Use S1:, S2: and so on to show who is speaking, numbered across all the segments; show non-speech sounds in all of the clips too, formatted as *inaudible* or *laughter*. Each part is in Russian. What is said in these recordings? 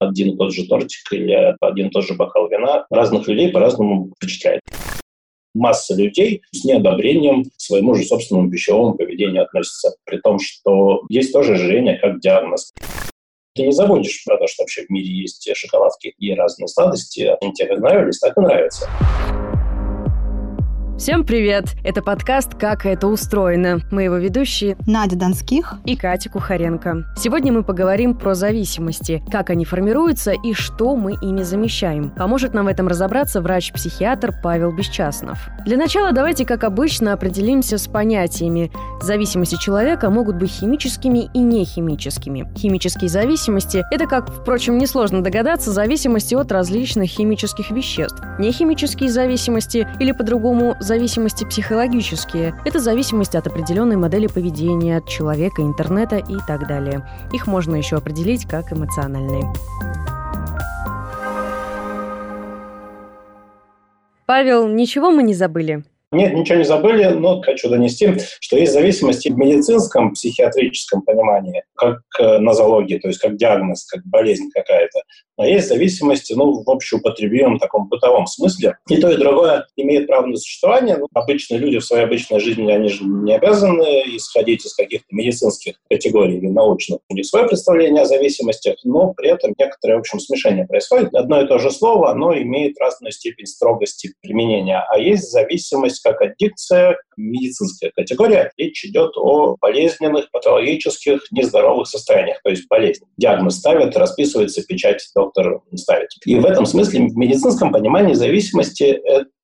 S1: один и тот же тортик или один и тот же бокал вина разных людей по-разному впечатляет масса людей с неодобрением к своему же собственному пищевому поведению относится, при том, что есть тоже ожирение как диагноз. Ты не забудешь про то, что вообще в мире есть шоколадки и разные сладости. Они тебе нравились, так и нравятся.
S2: Всем привет! Это подкаст «Как это устроено». Мы его ведущие
S3: Надя Донских
S2: и Катя Кухаренко. Сегодня мы поговорим про зависимости, как они формируются и что мы ими замещаем. Поможет нам в этом разобраться врач-психиатр Павел Бесчастнов. Для начала давайте, как обычно, определимся с понятиями. Зависимости человека могут быть химическими и нехимическими. Химические зависимости – это, как, впрочем, несложно догадаться, зависимости от различных химических веществ. Нехимические зависимости или по-другому зависимости психологические. Это зависимость от определенной модели поведения, от человека, интернета и так далее. Их можно еще определить как эмоциональные. Павел, ничего мы не забыли?
S1: Нет, ничего не забыли, но хочу донести, что есть зависимости в медицинском, психиатрическом понимании, как э, нозология, то есть как диагноз, как болезнь какая-то. Но есть зависимости, ну, в общеупотребимом таком бытовом смысле. И то, и другое имеет право на существование. Ну, обычные люди в своей обычной жизни, они же не обязаны исходить из каких-то медицинских категорий или научных. У них свое представление о зависимостях, но при этом некоторое, в общем, смешение происходит. Одно и то же слово, оно имеет разную степень строгости применения. А есть зависимость как аддикция, медицинская категория. Речь идет о болезненных, патологических, нездоровых состояниях, то есть болезнь. Диагноз ставят, расписывается, печать доктор ставит. И в этом смысле в медицинском понимании зависимости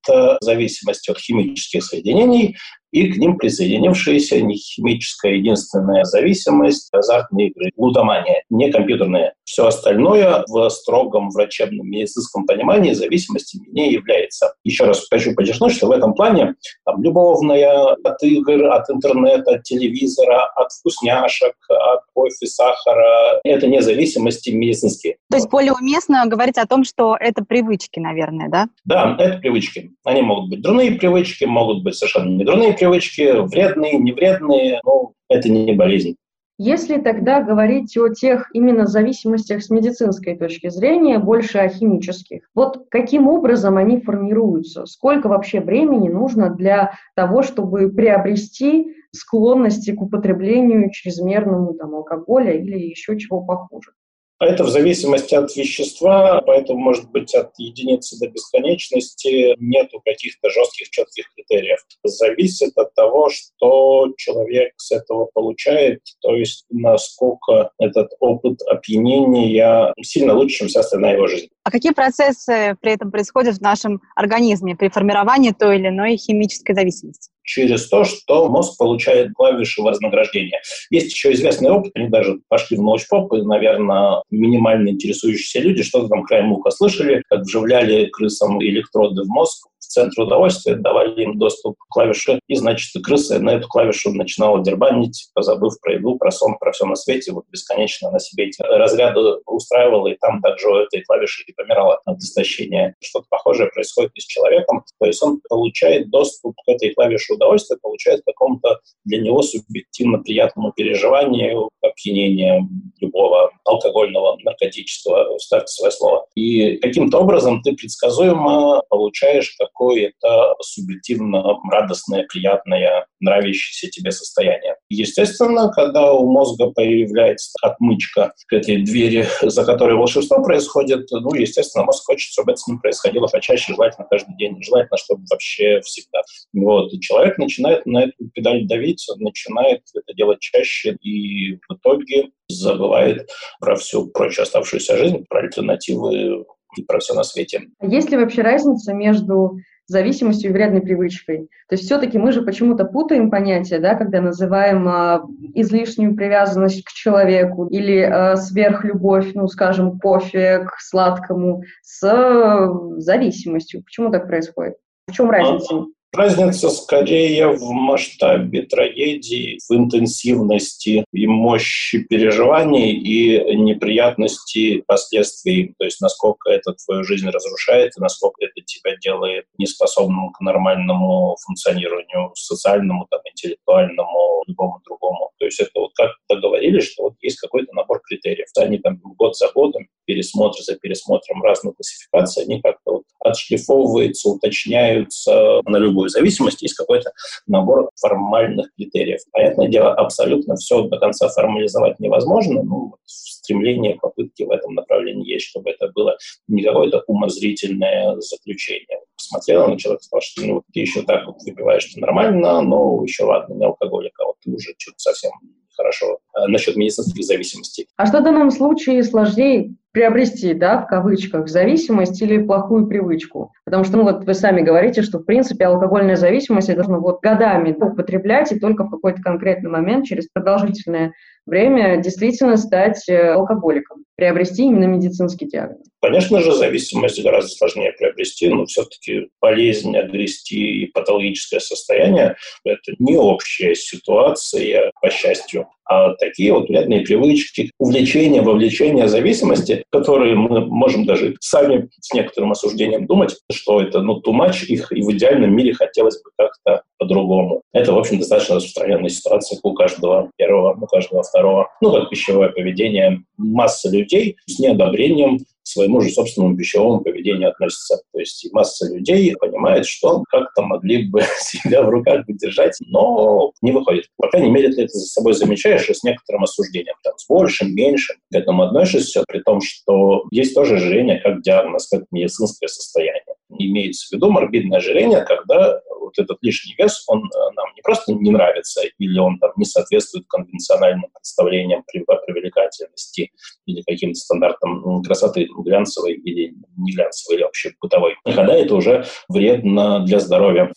S1: это зависимость от химических соединений, и к ним присоединившаяся нехимическая единственная зависимость, азартные игры, глутамания, не компьютерные. Все остальное в строгом врачебном медицинском понимании зависимостью не является. Еще раз хочу подчеркнуть, что в этом плане там, любовная от игр, от интернета, от телевизора, от вкусняшек, от кофе, сахара, это не зависимости медицинские.
S3: То есть более уместно говорить о том, что это привычки, наверное, да?
S1: Да, это привычки. Они могут быть дурные привычки, могут быть совершенно не дурные привычки, привычки, вредные, невредные, но это не болезнь.
S2: Если тогда говорить о тех именно зависимостях с медицинской точки зрения, больше о химических, вот каким образом они формируются? Сколько вообще времени нужно для того, чтобы приобрести склонности к употреблению чрезмерному там, алкоголя или еще чего похуже?
S1: Это в зависимости от вещества, поэтому может быть от единицы до бесконечности нету каких-то жестких, четких критериев. Зависит от того, что человек с этого получает, то есть насколько этот опыт опьянения сильно лучше, чем вся остальная его жизнь.
S3: А какие процессы при этом происходят в нашем организме при формировании той или иной химической зависимости?
S1: через то, что мозг получает клавиши вознаграждения. Есть еще известный опыт, они даже пошли в научпоп, и, наверное, минимально интересующиеся люди что-то там краем уха слышали, как вживляли крысам электроды в мозг, в центр удовольствия, давали им доступ к клавише, и, значит, крыса на эту клавишу начинала дербанить, позабыв про еду, про сон, про все на свете, вот бесконечно на себе эти разряды устраивала, и там также этой клавиши и помирала от истощения. Что-то похожее происходит и с человеком, то есть он получает доступ к этой клавише удовольствия, получает какому-то для него субъективно приятному переживанию, опьянения любого алкогольного, наркотического, ставьте свое слово. И каким-то образом ты предсказуемо получаешь какое-то субъективно радостное, приятное, нравящееся тебе состояние. Естественно, когда у мозга появляется отмычка к этой двери, за которой волшебство происходит, ну, естественно, мозг хочет, чтобы это с ним происходило почаще, желательно каждый день, желательно, чтобы вообще всегда. Вот. И человек начинает на эту педаль давить, начинает это делать чаще, и в итоге забывает про всю прочую оставшуюся жизнь, про альтернативы и про все на свете.
S2: А есть ли вообще разница между зависимостью и вредной привычкой. То есть все-таки мы же почему-то путаем понятия, да, когда называем э, излишнюю привязанность к человеку или э, сверхлюбовь, ну, скажем, кофе к сладкому с э, зависимостью. Почему так происходит? В чем разница?
S1: Разница скорее в масштабе трагедии, в интенсивности и мощи переживаний и неприятности последствий. То есть насколько это твою жизнь разрушает и насколько это тебя делает неспособным к нормальному функционированию, социальному, там, интеллектуальному, любому другому. То есть это вот как договорились, что вот есть какой-то набор критериев. Они там год за годом, пересмотр за пересмотром разных классификаций, они как-то вот отшлифовываются, уточняются на любую зависимость. Есть какой-то набор формальных критериев. Понятное дело, абсолютно все до конца формализовать невозможно. Ну, стремление, попытки в этом направлении есть, чтобы это было не какое-то умозрительное заключение. Посмотрела на человека, сказала, что ну, ты еще так вот выпиваешь, нормально, но еще ладно, не алкоголик, а вот ты уже что-то совсем хорошо э, насчет медицинских зависимостей.
S2: А что в данном случае сложнее приобрести, да, в кавычках, зависимость или плохую привычку? Потому что, ну, вот вы сами говорите, что, в принципе, алкогольная зависимость должна вот годами употреблять и только в какой-то конкретный момент, через продолжительное время, действительно стать э, алкоголиком, приобрести именно медицинский диагноз.
S1: Конечно же, зависимость гораздо сложнее приобрести, но все-таки болезнь, агрести и патологическое состояние – это не общая ситуация, по счастью, а такие вот вредные привычки, увлечения, вовлечения, зависимости, которые мы можем даже сами с некоторым осуждением думать, что это, ну, much, их и в идеальном мире хотелось бы как-то по-другому. Это, в общем, достаточно распространенная ситуация у каждого первого, у каждого второго. Ну, как пищевое поведение. Масса людей с неодобрением своему же собственному пищевому поведению относится. То есть масса людей понимает, что как-то могли бы *laughs* себя в руках держать, но не выходит. По крайней мере, ты это за собой замечаешь и с некоторым осуждением. Там, с большим, меньшим к этому относишься, при том, что есть тоже ожирение как диагноз, как медицинское состояние. Имеется в виду морбидное ожирение, когда вот этот лишний вес, он э, нам не просто не нравится, или он там не соответствует конвенциональным представлениям при, привлекательности или каким-то стандартам красоты глянцевой или не глянцевой, или вообще бытовой. Когда это уже вредно для здоровья.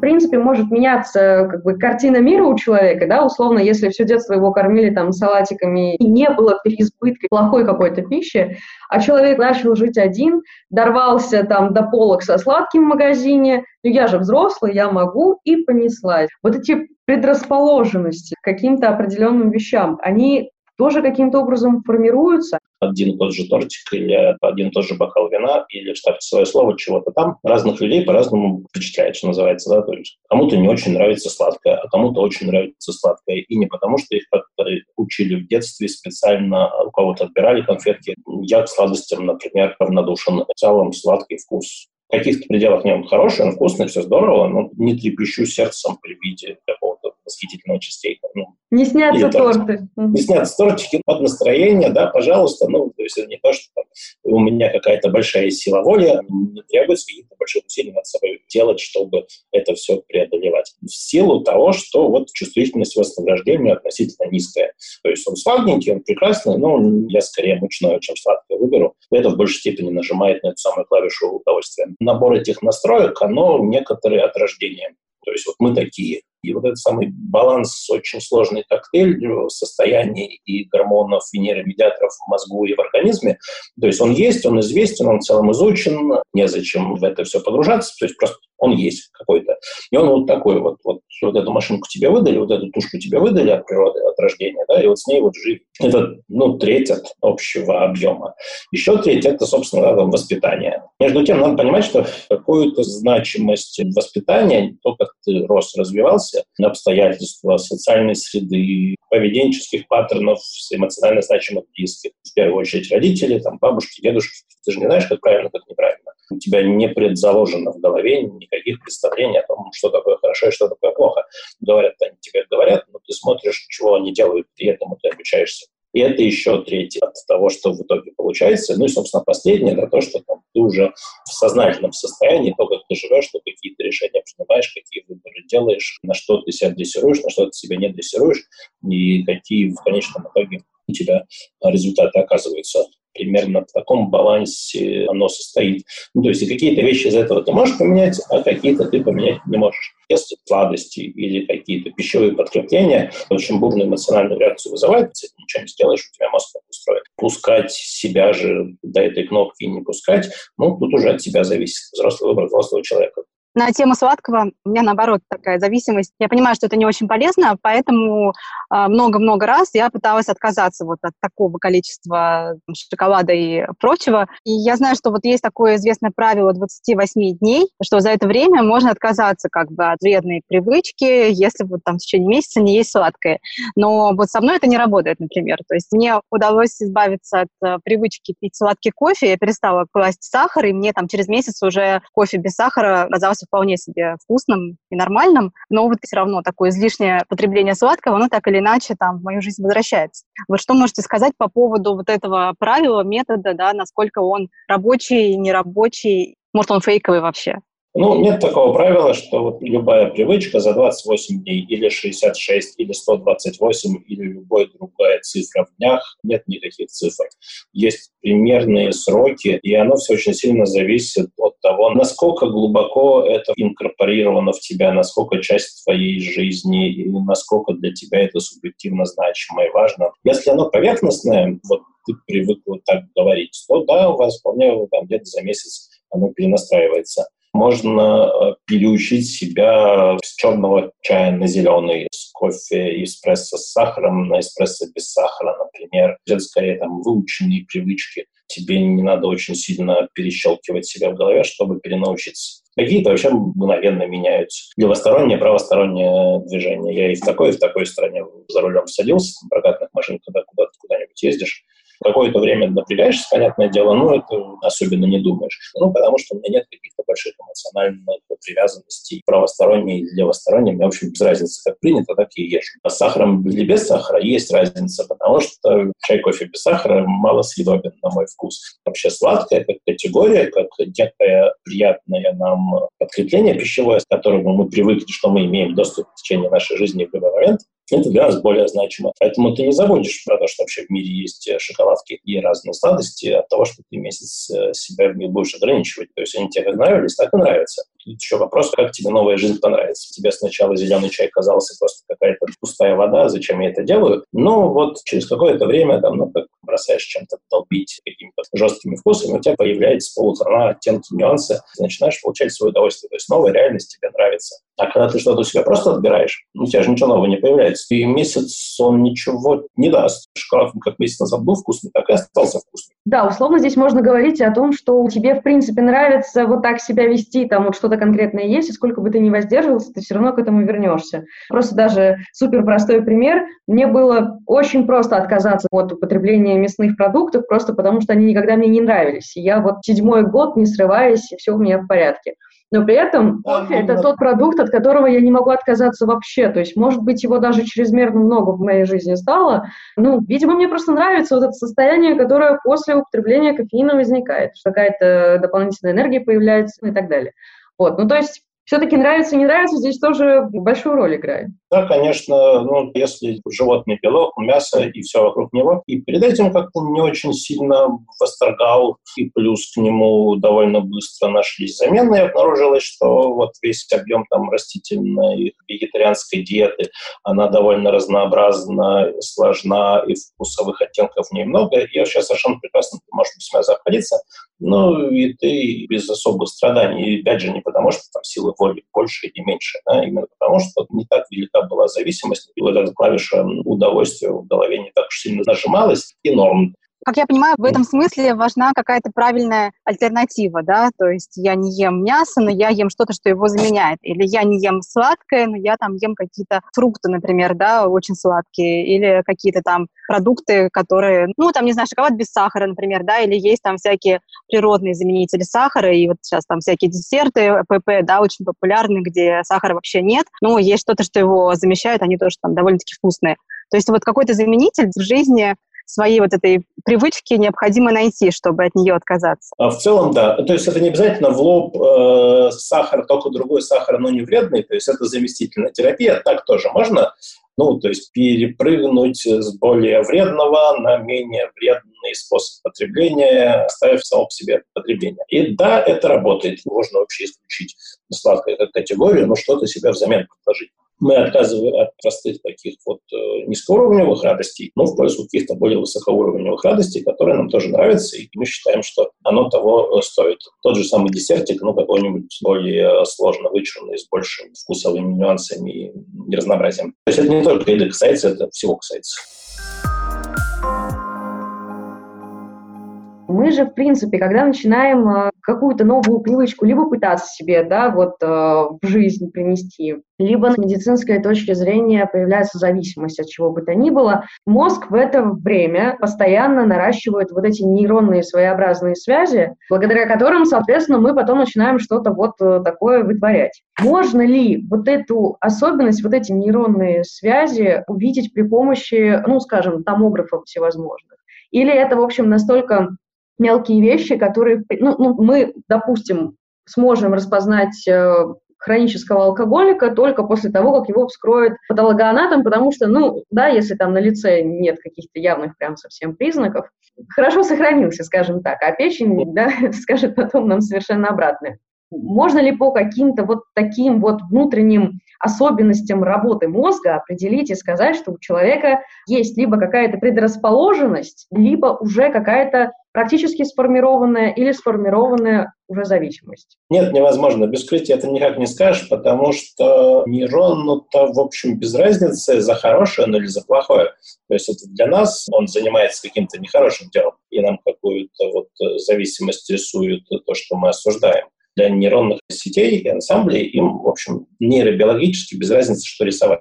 S2: В принципе, может меняться как бы картина мира у человека, да, условно, если все детство его кормили там салатиками и не было переизбытка плохой какой-то пищи, а человек начал жить один, дорвался там до полок со сладким в магазине, ну я же взрослый, я могу, и понеслась. Вот эти предрасположенности к каким-то определенным вещам, они тоже каким-то образом формируются.
S1: Один и тот же тортик или один и тот же бокал вина или вставьте свое слово чего-то там. Разных людей по-разному впечатляет, что называется. Да? То есть кому-то не очень нравится сладкое, а кому-то очень нравится сладкое. И не потому, что их как-то учили в детстве специально, у кого-то отбирали конфетки. Я к сладостям, например, равнодушен. В целом сладкий вкус в каких-то пределах не он хороший, он вкусный, все здорово, но не трепещу сердцем при виде какого-то восхитительного частей.
S2: Ну, не снятся торты.
S1: Не снятся тортики под настроение, да, пожалуйста. Ну, то есть это не то, что там, у меня какая-то большая сила воли, не требуется каких-то больших усилий над собой делать, чтобы это все преодолевать. В силу того, что вот чувствительность вознаграждения относительно низкая. То есть он сладенький, он прекрасный, но я скорее мучное, чем сладкое выберу. Это в большей степени нажимает на эту самую клавишу удовольствия. Набор этих настроек, оно некоторые от рождения. То есть вот мы такие. И вот этот самый баланс, очень сложный коктейль состояний и гормонов, и нейромедиаторов в мозгу и в организме. То есть он есть, он известен, он в целом изучен, незачем в это все погружаться, то есть просто он есть какой-то. И он вот такой вот, вот, вот эту машинку тебе выдали, вот эту тушку тебе выдали от природы, от рождения, да, и вот с ней вот жить. Это, ну, треть от общего объема. Еще треть – это, собственно, да, воспитание. Между тем, надо понимать, что какую-то значимость воспитания, то, как ты рос, развивался, обстоятельства социальной среды, поведенческих паттернов эмоционально значимых близких, в первую очередь родители, там, бабушки, дедушки. Ты же не знаешь, как правильно, как неправильно у тебя не предзаложено в голове никаких представлений о том, что такое хорошо и что такое плохо. Говорят, они тебе говорят, но ты смотришь, чего они делают, и этому ты обучаешься. И это еще третье от того, что в итоге получается. Ну и, собственно, последнее, это то, что там, ты уже в сознательном состоянии, то, как ты живешь, то какие то решения принимаешь, какие выборы делаешь, на что ты себя дрессируешь, на что ты себя не дрессируешь, и какие в конечном итоге у тебя результаты оказываются. Примерно в таком балансе оно состоит. Ну, то есть какие-то вещи из этого ты можешь поменять, а какие-то ты поменять не можешь. Если сладости или какие-то пищевые подкрепления очень бурную эмоциональную реакцию вызывают, ты ничего не сделаешь, у тебя мозг так устроен. Пускать себя же до этой кнопки и не пускать, ну, тут уже от тебя зависит. Взрослый выбор взрослого человека.
S3: На тему сладкого у меня, наоборот, такая зависимость. Я понимаю, что это не очень полезно, поэтому а, много-много раз я пыталась отказаться вот от такого количества шоколада и прочего. И я знаю, что вот есть такое известное правило 28 дней, что за это время можно отказаться как бы от вредной привычки, если вот там в течение месяца не есть сладкое. Но вот со мной это не работает, например. То есть мне удалось избавиться от э, привычки пить сладкий кофе, я перестала класть сахар, и мне там через месяц уже кофе без сахара казался оказался вполне себе вкусным и нормальным, но вот все равно такое излишнее потребление сладкого, оно так или иначе там в мою жизнь возвращается. Вот что можете сказать по поводу вот этого правила, метода, да, насколько он рабочий, нерабочий, может, он фейковый вообще?
S1: Ну, нет такого правила, что вот любая привычка за 28 дней или 66, или 128, или любая другая цифра в днях, нет никаких цифр. Есть примерные сроки, и оно все очень сильно зависит от того, насколько глубоко это инкорпорировано в тебя, насколько часть твоей жизни, и насколько для тебя это субъективно значимо и важно. Если оно поверхностное, вот ты привык вот так говорить, то да, у вас вполне там, где-то за месяц оно перенастраивается. Можно э, переучить себя с черного чая на зеленый, с кофе эспрессо с сахаром на эспрессо без сахара, например. Это скорее там выученные привычки. Тебе не надо очень сильно перещелкивать себя в голове, чтобы перенаучиться. Какие-то вообще мгновенно меняются. Левостороннее, правостороннее движение. Я и в такой, и в такой стране за рулем садился, в прокатных машин, когда куда-то куда-нибудь ездишь, какое-то время напрягаешься, понятное дело, но это особенно не думаешь. Ну, потому что у меня нет каких-то больших эмоциональных привязанностей правосторонней или левосторонней. Мне, в общем, без разницы, как принято, так и езжу. А с сахаром или без сахара есть разница, потому что чай, кофе без сахара мало съедобен на мой вкус. Вообще сладкая как категория, как некое приятное нам подкрепление пищевое, к которому мы привыкли, что мы имеем доступ в течение нашей жизни в любой момент, это для нас более значимо. Поэтому ты не забудешь про то, что вообще в мире есть шоколадки и разные сладости от того, что ты месяц э, себя в них будешь ограничивать. То есть они тебе нравились, так и нравятся. Тут еще вопрос, как тебе новая жизнь понравится. Тебе сначала зеленый чай казался просто какая-то пустая вода, зачем я это делаю? Но вот через какое-то время, там, ну, как бросаешь чем-то долбить какими-то жесткими вкусами, у тебя появляется полутона, оттенки, нюансы, ты начинаешь получать свое удовольствие. То есть новая реальность тебе нравится. А когда ты что-то у себя просто отбираешь, у тебя же ничего нового не появляется. И месяц он ничего не даст. Шоколад, как месяц назад был вкусный, так и остался вкусным.
S2: Да, условно здесь можно говорить о том, что тебе, в принципе, нравится вот так себя вести, там вот что-то конкретное есть, и сколько бы ты ни воздерживался, ты все равно к этому вернешься. Просто даже супер простой пример. Мне было очень просто отказаться от употребления мясных продуктов, просто потому что они никогда мне не нравились. И я вот седьмой год, не срываясь, и все у меня в порядке. Но при этом кофе – это тот продукт, от которого я не могу отказаться вообще. То есть, может быть, его даже чрезмерно много в моей жизни стало. Ну, видимо, мне просто нравится вот это состояние, которое после употребления кофеина возникает. Что какая-то дополнительная энергия появляется и так далее. Вот, ну то есть все-таки нравится, не нравится, здесь тоже большую роль играет.
S1: Да, конечно, ну, если животный белок, мясо и все вокруг него. И перед этим как-то не очень сильно восторгал, и плюс к нему довольно быстро нашлись замены, и обнаружилось, что вот весь объем там растительной вегетарианской диеты, она довольно разнообразна, сложна, и вкусовых оттенков немного. И вообще совершенно прекрасно ты можешь без мяса ну и ты без особых страданий. И опять же, не потому, что там силы воли больше или меньше, а именно потому, что не так велика была зависимость, и вот эта клавиша удовольствия в голове не так уж сильно нажималась, и норм.
S3: Как я понимаю, в этом смысле важна какая-то правильная альтернатива, да, то есть я не ем мясо, но я ем что-то, что его заменяет, или я не ем сладкое, но я там ем какие-то фрукты, например, да, очень сладкие, или какие-то там продукты, которые, ну, там, не знаю, шоколад без сахара, например, да, или есть там всякие природные заменители сахара, и вот сейчас там всякие десерты ПП, да, очень популярны, где сахара вообще нет, но есть что-то, что его замещает, они тоже там довольно-таки вкусные. То есть вот какой-то заменитель в жизни своей вот этой привычки необходимо найти, чтобы от нее отказаться.
S1: А в целом, да. То есть это не обязательно в лоб э, сахар, только другой сахар, но не вредный. То есть это заместительная терапия. Так тоже можно. Ну, то есть перепрыгнуть с более вредного на менее вредный способ потребления, оставив само по себе потребление. И да, это работает. Можно вообще исключить сладкое как категорию, но что-то себе взамен предложить мы отказываем от простых таких вот э, низкоуровневых радостей, но в пользу каких-то более высокоуровневых радостей, которые нам тоже нравятся, и мы считаем, что оно того э, стоит. Тот же самый десертик, ну, какой-нибудь более сложно вычурный, с большими вкусовыми нюансами и разнообразием. То есть это не только еды касается, это всего касается.
S2: Мы же, в принципе, когда начинаем э, какую-то новую привычку либо пытаться себе, да, вот э, в жизнь принести, либо с медицинской точки зрения появляется зависимость от чего бы то ни было, мозг в это время постоянно наращивает вот эти нейронные своеобразные связи, благодаря которым, соответственно, мы потом начинаем что-то вот э, такое вытворять. Можно ли вот эту особенность, вот эти нейронные связи увидеть при помощи, ну, скажем, томографов всевозможных? Или это, в общем, настолько мелкие вещи, которые, ну, ну мы, допустим, сможем распознать э, хронического алкоголика только после того, как его вскроет патологоанатом, потому что, ну, да, если там на лице нет каких-то явных прям совсем признаков, хорошо сохранился, скажем так, а печень, да, *laughs* скажет потом нам совершенно обратное. Можно ли по каким-то вот таким вот внутренним особенностям работы мозга определить и сказать, что у человека есть либо какая-то предрасположенность, либо уже какая-то практически сформированная или сформированная уже зависимость?
S1: Нет, невозможно. Без вскрытия это никак не скажешь, потому что нейрону-то, в общем, без разницы, за хорошее он или за плохое. То есть это для нас он занимается каким-то нехорошим делом, и нам какую-то вот зависимость рисует то, что мы осуждаем для нейронных сетей и ансамблей, им, в общем, нейробиологически без разницы, что рисовать.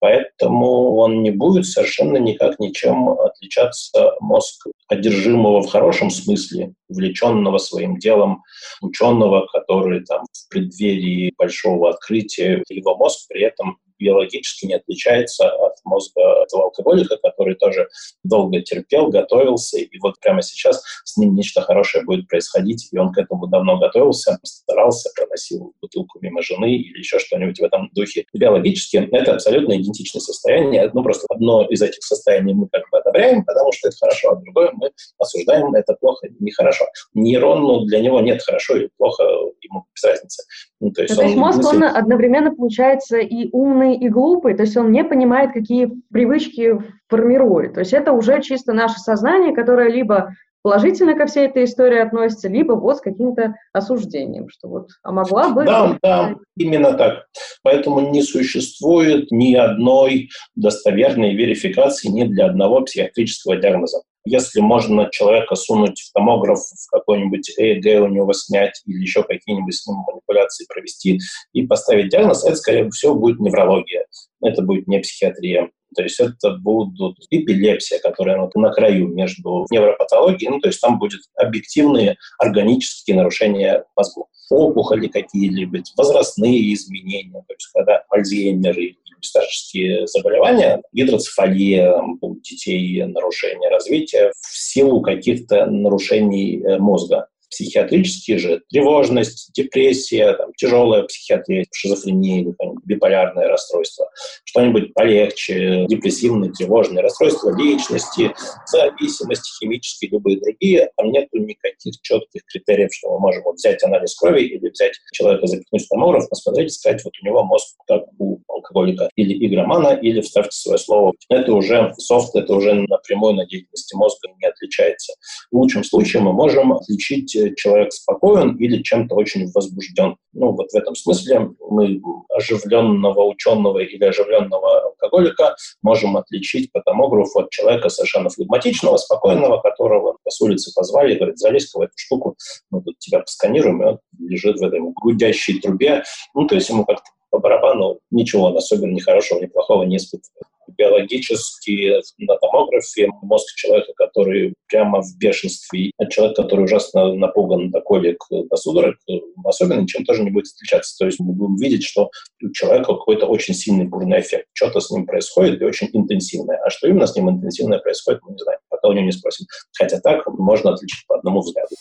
S1: Поэтому он не будет совершенно никак ничем отличаться мозг одержимого в хорошем смысле, увлеченного своим делом ученого, который там в преддверии большого открытия, его мозг при этом биологически не отличается от мозга этого алкоголика, который тоже долго терпел, готовился, и вот прямо сейчас с ним нечто хорошее будет происходить, и он к этому давно готовился, старался, проносил бутылку мимо жены или еще что-нибудь в этом духе. Биологически это абсолютно идентичное состояние, ну просто одно из этих состояний мы как бы одобряем, потому что это хорошо, а другое мы осуждаем, это плохо, нехорошо. Нейрон, ну, для него нет хорошо или плохо, ему без разницы.
S2: Ну, то есть, то есть мозг, он одновременно получается и умный, и глупый, то есть он не понимает, какие привычки формирует. То есть это уже чисто наше сознание, которое либо положительно ко всей этой истории относится, либо вот с каким-то осуждением, что вот, а могла бы...
S1: Да, да, именно так. Поэтому не существует ни одной достоверной верификации ни для одного психиатрического диагноза. Если можно человека сунуть в томограф, в какой-нибудь ЭЭГ у него снять или еще какие-нибудь с ним манипуляции провести и поставить диагноз, это, скорее всего, будет неврология. Это будет не психиатрия. То есть это будут эпилепсия, которая вот на краю между невропатологией, ну, то есть там будут объективные органические нарушения мозга. Опухоли какие-либо, возрастные изменения, то есть когда Альцгеймер и старческие заболевания, гидроцефалия у детей, нарушение развития в силу каких-то нарушений э, мозга. Психиатрические же тревожность, депрессия, там, тяжелая психиатрия, шизофрения биполярное расстройство, что-нибудь полегче, депрессивные, тревожные расстройства личности, зависимости химические, любые другие. Там нет никаких четких критериев, что мы можем вот взять анализ крови или взять человека, запихнуть в томограф, посмотреть и сказать, вот у него мозг как у алкоголика или игромана, или вставьте свое слово. Это уже софт, это уже напрямую на деятельности мозга не отличается. В лучшем случае мы можем отличить э, человек спокоен или чем-то очень возбужден. Ну, вот в этом смысле мы оживленного ученого или оживленного алкоголика можем отличить по томографу от человека совершенно флегматичного, спокойного, которого с улицы позвали и говорит, залезь-ка в эту штуку, мы тут тебя посканируем, и он лежит в этой гудящей трубе. Ну, то есть ему как-то по барабану ничего особенно ни хорошего, ни плохого не испытывает. Биологически на томографе мозг человека, который прямо в бешенстве, а человек, который ужасно напуган до колик, до судорог, особенно ничем тоже не будет отличаться. То есть мы будем видеть, что у человека какой-то очень сильный бурный эффект. Что-то с ним происходит и очень интенсивное. А что именно с ним интенсивное происходит, мы не знаем. Пока у него не спросим. Хотя так можно отличить по одному взгляду.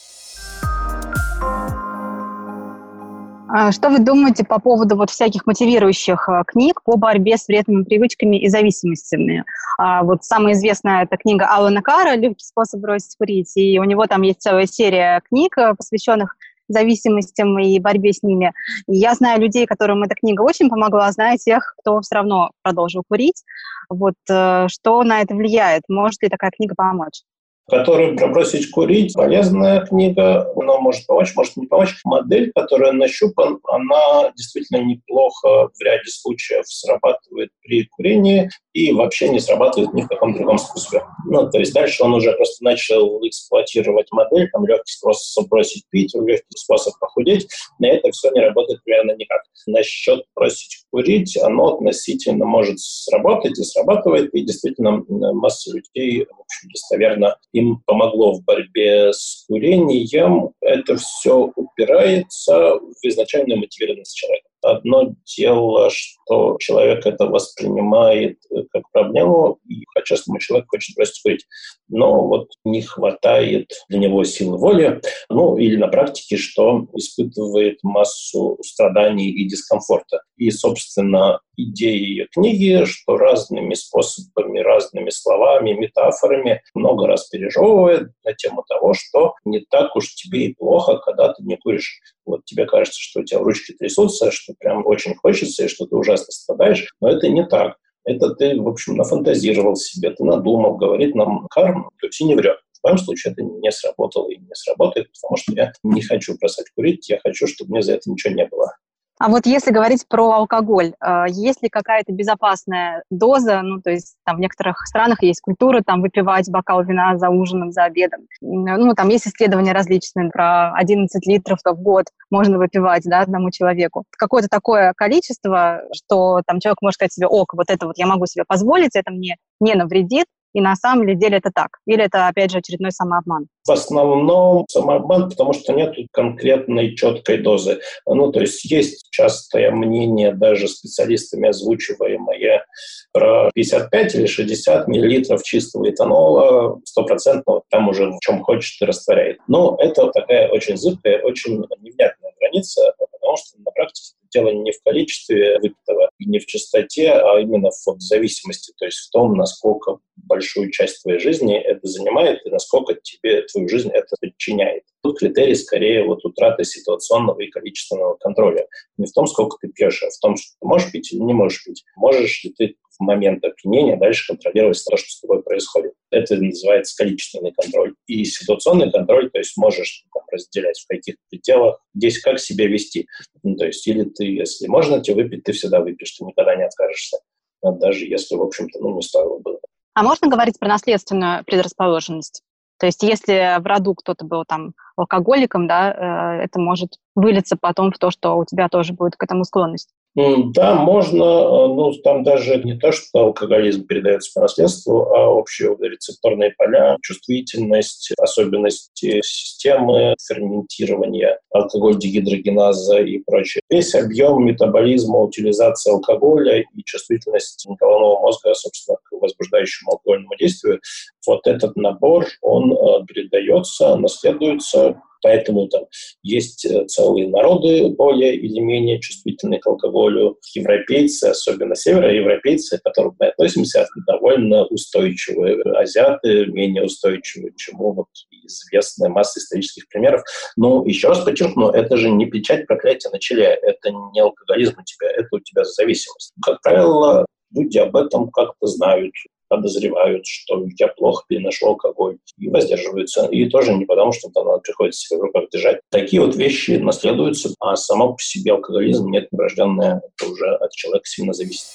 S3: А что вы думаете по поводу вот всяких мотивирующих э, книг по борьбе с вредными привычками и зависимостями? А вот самая известная эта книга Алана Кара «Легкий способ бросить курить», и у него там есть целая серия книг, э, посвященных зависимостям и борьбе с ними. И я знаю людей, которым эта книга очень помогла, знаю тех, кто все равно продолжил курить. Вот э, что на это влияет? Может ли такая книга помочь?
S1: Который «Пробросить курить» полезная книга, она может помочь, может не помочь. Модель, которая нащупан, она действительно неплохо в ряде случаев срабатывает при курении и вообще не срабатывает ни в каком другом способе. Ну, то есть дальше он уже просто начал эксплуатировать модель, там легкий способ бросить пить, легкий способ похудеть, на это все не работает примерно никак. Насчет бросить курить, оно относительно может сработать и срабатывает, и действительно масса людей, в общем, достоверно им помогло в борьбе с курением. Это все упирается в изначальную мотивированность человека. Одно дело, что человек это воспринимает э, как проблему, и по-честному человек хочет бросить курить. Но вот не хватает для него силы воли, ну или на практике, что испытывает массу страданий и дискомфорта. И, собственно, идея ее книги, что разными способами, разными словами, метафорами много раз пережевывает на тему того, что не так уж тебе и плохо, когда ты не куришь. Вот тебе кажется, что у тебя ручки трясутся, что прям очень хочется, и что ты ужасно страдаешь, но это не так. Это ты, в общем, нафантазировал себе, ты надумал, говорит нам карма, то есть и не врет. В моем случае это не сработало и не сработает, потому что я не хочу бросать курить, я хочу, чтобы мне за это ничего не было.
S3: А вот если говорить про алкоголь, э, есть ли какая-то безопасная доза? Ну, то есть там в некоторых странах есть культура там выпивать бокал вина за ужином, за обедом. Ну, там есть исследования различные про 11 литров в год можно выпивать, да, одному человеку. Какое-то такое количество, что там человек может сказать себе, ок, вот это вот я могу себе позволить, это мне не навредит, и на самом деле это так? Или это, опять же, очередной самообман?
S1: В основном самообман, потому что нет конкретной четкой дозы. Ну, то есть есть частое мнение, даже специалистами озвучиваемое, про 55 или 60 миллилитров чистого этанола, стопроцентного, там уже в чем хочет и растворяет. Но это такая очень зыбкая, очень невнятная граница, потому что на практике дело не в количестве выпитого не в частоте, а именно в зависимости, то есть в том, насколько большую часть твоей жизни это занимает и насколько тебе твою жизнь это подчиняет. Тут критерий скорее вот утраты ситуационного и количественного контроля. Не в том, сколько ты пьешь, а в том, что ты можешь пить или не можешь пить. Можешь ли ты в момент опьянения дальше контролировать то, что с тобой происходит. Это называется количественный контроль. И ситуационный контроль, то есть можешь там, разделять в каких пределах, здесь как себя вести. Ну, то есть или ты, если можно тебе выпить, ты всегда выпьешь, ты никогда не откажешься. Даже если, в общем-то, ну, не стоило бы.
S3: А можно говорить про наследственную предрасположенность? То есть если в роду кто-то был там алкоголиком, да, э, это может вылиться потом в то, что у тебя тоже будет к этому склонность.
S1: Да, можно, э, ну, там даже не то, что алкоголизм передается по наследству, а общие рецепторные поля, чувствительность, особенности системы ферментирования, алкоголь дегидрогеназа и прочее. Весь объем метаболизма, утилизации алкоголя и чувствительность головного мозга, собственно, к возбуждающему алкогольному действию, вот этот набор, он э, передается, наследуется Поэтому там есть э, целые народы более или менее чувствительные к алкоголю. Европейцы, особенно североевропейцы, к которым мы относимся, довольно устойчивые. Азиаты менее устойчивые, чему вот известная масса исторических примеров. Но еще раз подчеркну, это же не печать проклятия на челе, это не алкоголизм у тебя, это у тебя зависимость. Как правило, люди об этом как-то знают подозревают, что я плохо переношу алкоголь и воздерживаются. И тоже не потому, что там надо приходится себе в руках держать. Такие вот вещи наследуются, а само по себе алкоголизм нет врожденное, это уже от человека сильно зависит.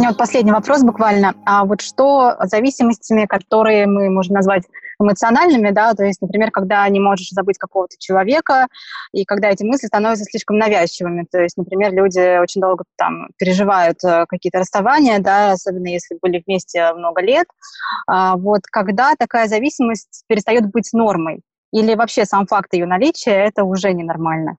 S3: Меня вот последний вопрос буквально. А вот что зависимостями, которые мы можем назвать эмоциональными, да, то есть, например, когда не можешь забыть какого-то человека, и когда эти мысли становятся слишком навязчивыми, то есть, например, люди очень долго там переживают э, какие-то расставания, да, особенно если были вместе много лет, а, вот когда такая зависимость перестает быть нормой, или вообще сам факт ее наличия – это уже ненормально?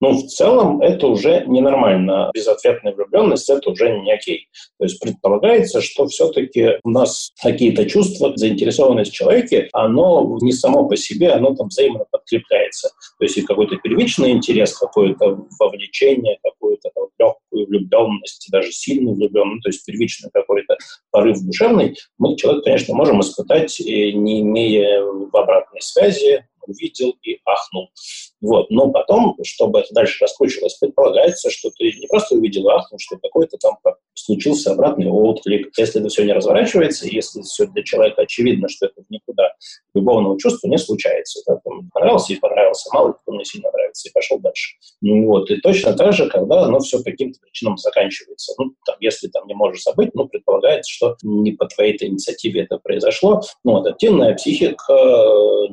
S1: Ну, в целом, это уже ненормально. Безответная влюбленность – это уже не окей. То есть предполагается, что все-таки у нас какие-то чувства, заинтересованность в человеке, оно не само по себе, оно там взаимно подкрепляется. То есть и какой-то первичный интерес, какое-то вовлечение, какую-то легкую влюбленность, даже сильную влюбленность, то есть первичный какой-то порыв душевный, мы человек, конечно, можем испытать, не имея в обратной связи, увидел и ахнул. Вот. Но потом, чтобы это дальше раскручивалось, предполагается, что ты не просто увидел ахнул, что какой-то там случился обратный отклик. Если это все не разворачивается, если все для человека очевидно, что это никуда любовного чувства не случается. Да, там, понравился и понравился, мало кто мне сильно нравится, и пошел дальше. Ну, вот. И точно так же, когда оно все каким-то причинам заканчивается. Ну, там, если там не можешь забыть, ну, предполагается, что не по твоей инициативе это произошло. Ну, адаптивная психика,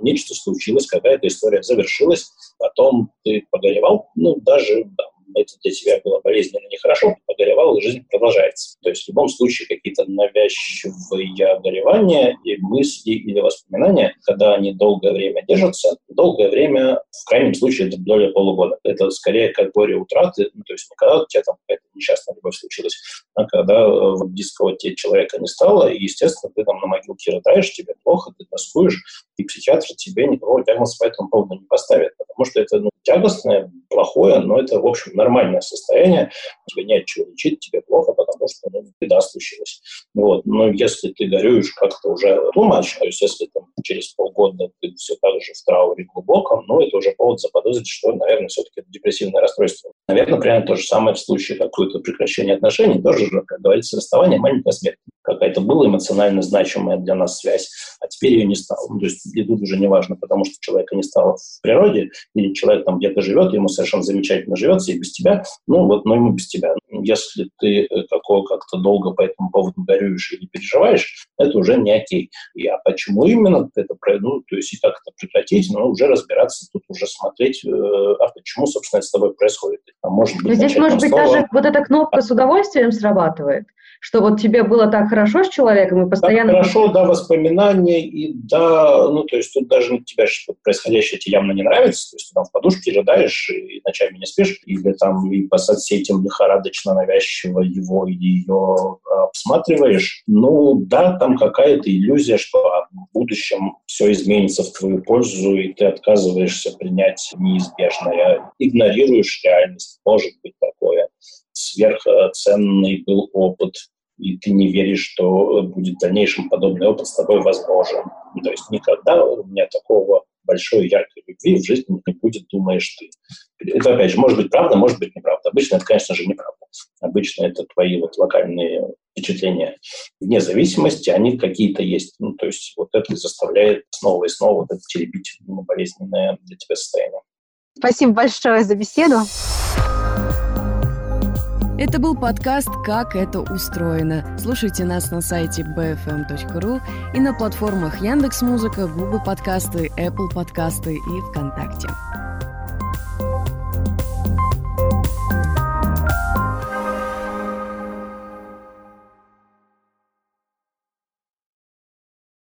S1: нечто случилось, какая-то история завершилась, потом ты погоревал, ну, даже да, это для тебя было болезненно нехорошо, погоревал, и жизнь продолжается. То есть в любом случае какие-то навязчивые горевания и мысли или воспоминания, когда они долгое время держатся, долгое время, в крайнем случае, это более полугода. Это скорее как горе утраты, ну, то есть не когда у тебя там какая-то несчастная любовь случилась, а когда близкого тебе человека не стало, и, естественно, ты там на могилке рыдаешь, тебе плохо, ты тоскуешь, и психиатр тебе никакого диагноза по этому поводу не поставит, потому что это ну, тягостное, плохое, но это, в общем, нормальное состояние, тебе не от чего лечить, тебе плохо, потому что ну, беда случилась. Вот. Но если ты горюешь как-то уже тумач, то если там, через полгода ты все так же в трауре глубоком, ну, это уже повод заподозрить, что, наверное, все-таки депрессивное расстройство. Наверное, примерно то же самое в случае какого-то прекращения отношений, тоже же, как говорится, расставание, маленькая смерть. Какая-то была эмоционально значимая для нас связь, а теперь ее не стало. Ну, то есть и тут уже не важно, потому что человека не стало в природе, или человек там где-то живет, ему совершенно замечательно живется и без тебя, ну вот, но ему без тебя. Если ты э, какого как-то долго по этому поводу горюешь или переживаешь, это уже не окей. И, а почему именно это, ну, то есть и как это прекратить, ну, уже разбираться, тут уже смотреть, э, а почему, собственно, это с тобой происходит. А может быть,
S2: Здесь, может быть, слово... даже вот эта кнопка с удовольствием срабатывает что вот тебе было так хорошо с человеком и постоянно...
S1: Так хорошо, да, воспоминания, и да, ну, то есть тут даже тебе что происходящее тебе явно не нравится, то есть ты там в подушке рыдаешь и ночами не спишь, или там и по соцсетям лихорадочно навязчиво его или ее а, обсматриваешь, ну, да, там какая-то иллюзия, что в будущем все изменится в твою пользу, и ты отказываешься принять неизбежное, игнорируешь реальность, может быть такое сверхценный был опыт, и ты не веришь, что будет в дальнейшем подобный опыт с тобой возможен. То есть никогда у меня такого большой яркой любви в жизни не будет, думаешь ты. Это, опять же, может быть правда, может быть неправда. Обычно это, конечно же, неправда. Обычно это твои вот локальные впечатления. Вне зависимости они какие-то есть. Ну, то есть вот это заставляет снова и снова вот это теребить ну, болезненное для тебя состояние.
S3: Спасибо большое за беседу.
S2: Это был подкаст «Как это устроено». Слушайте нас на сайте bfm.ru и на платформах Яндекс.Музыка, Google подкасты, Apple подкасты и ВКонтакте.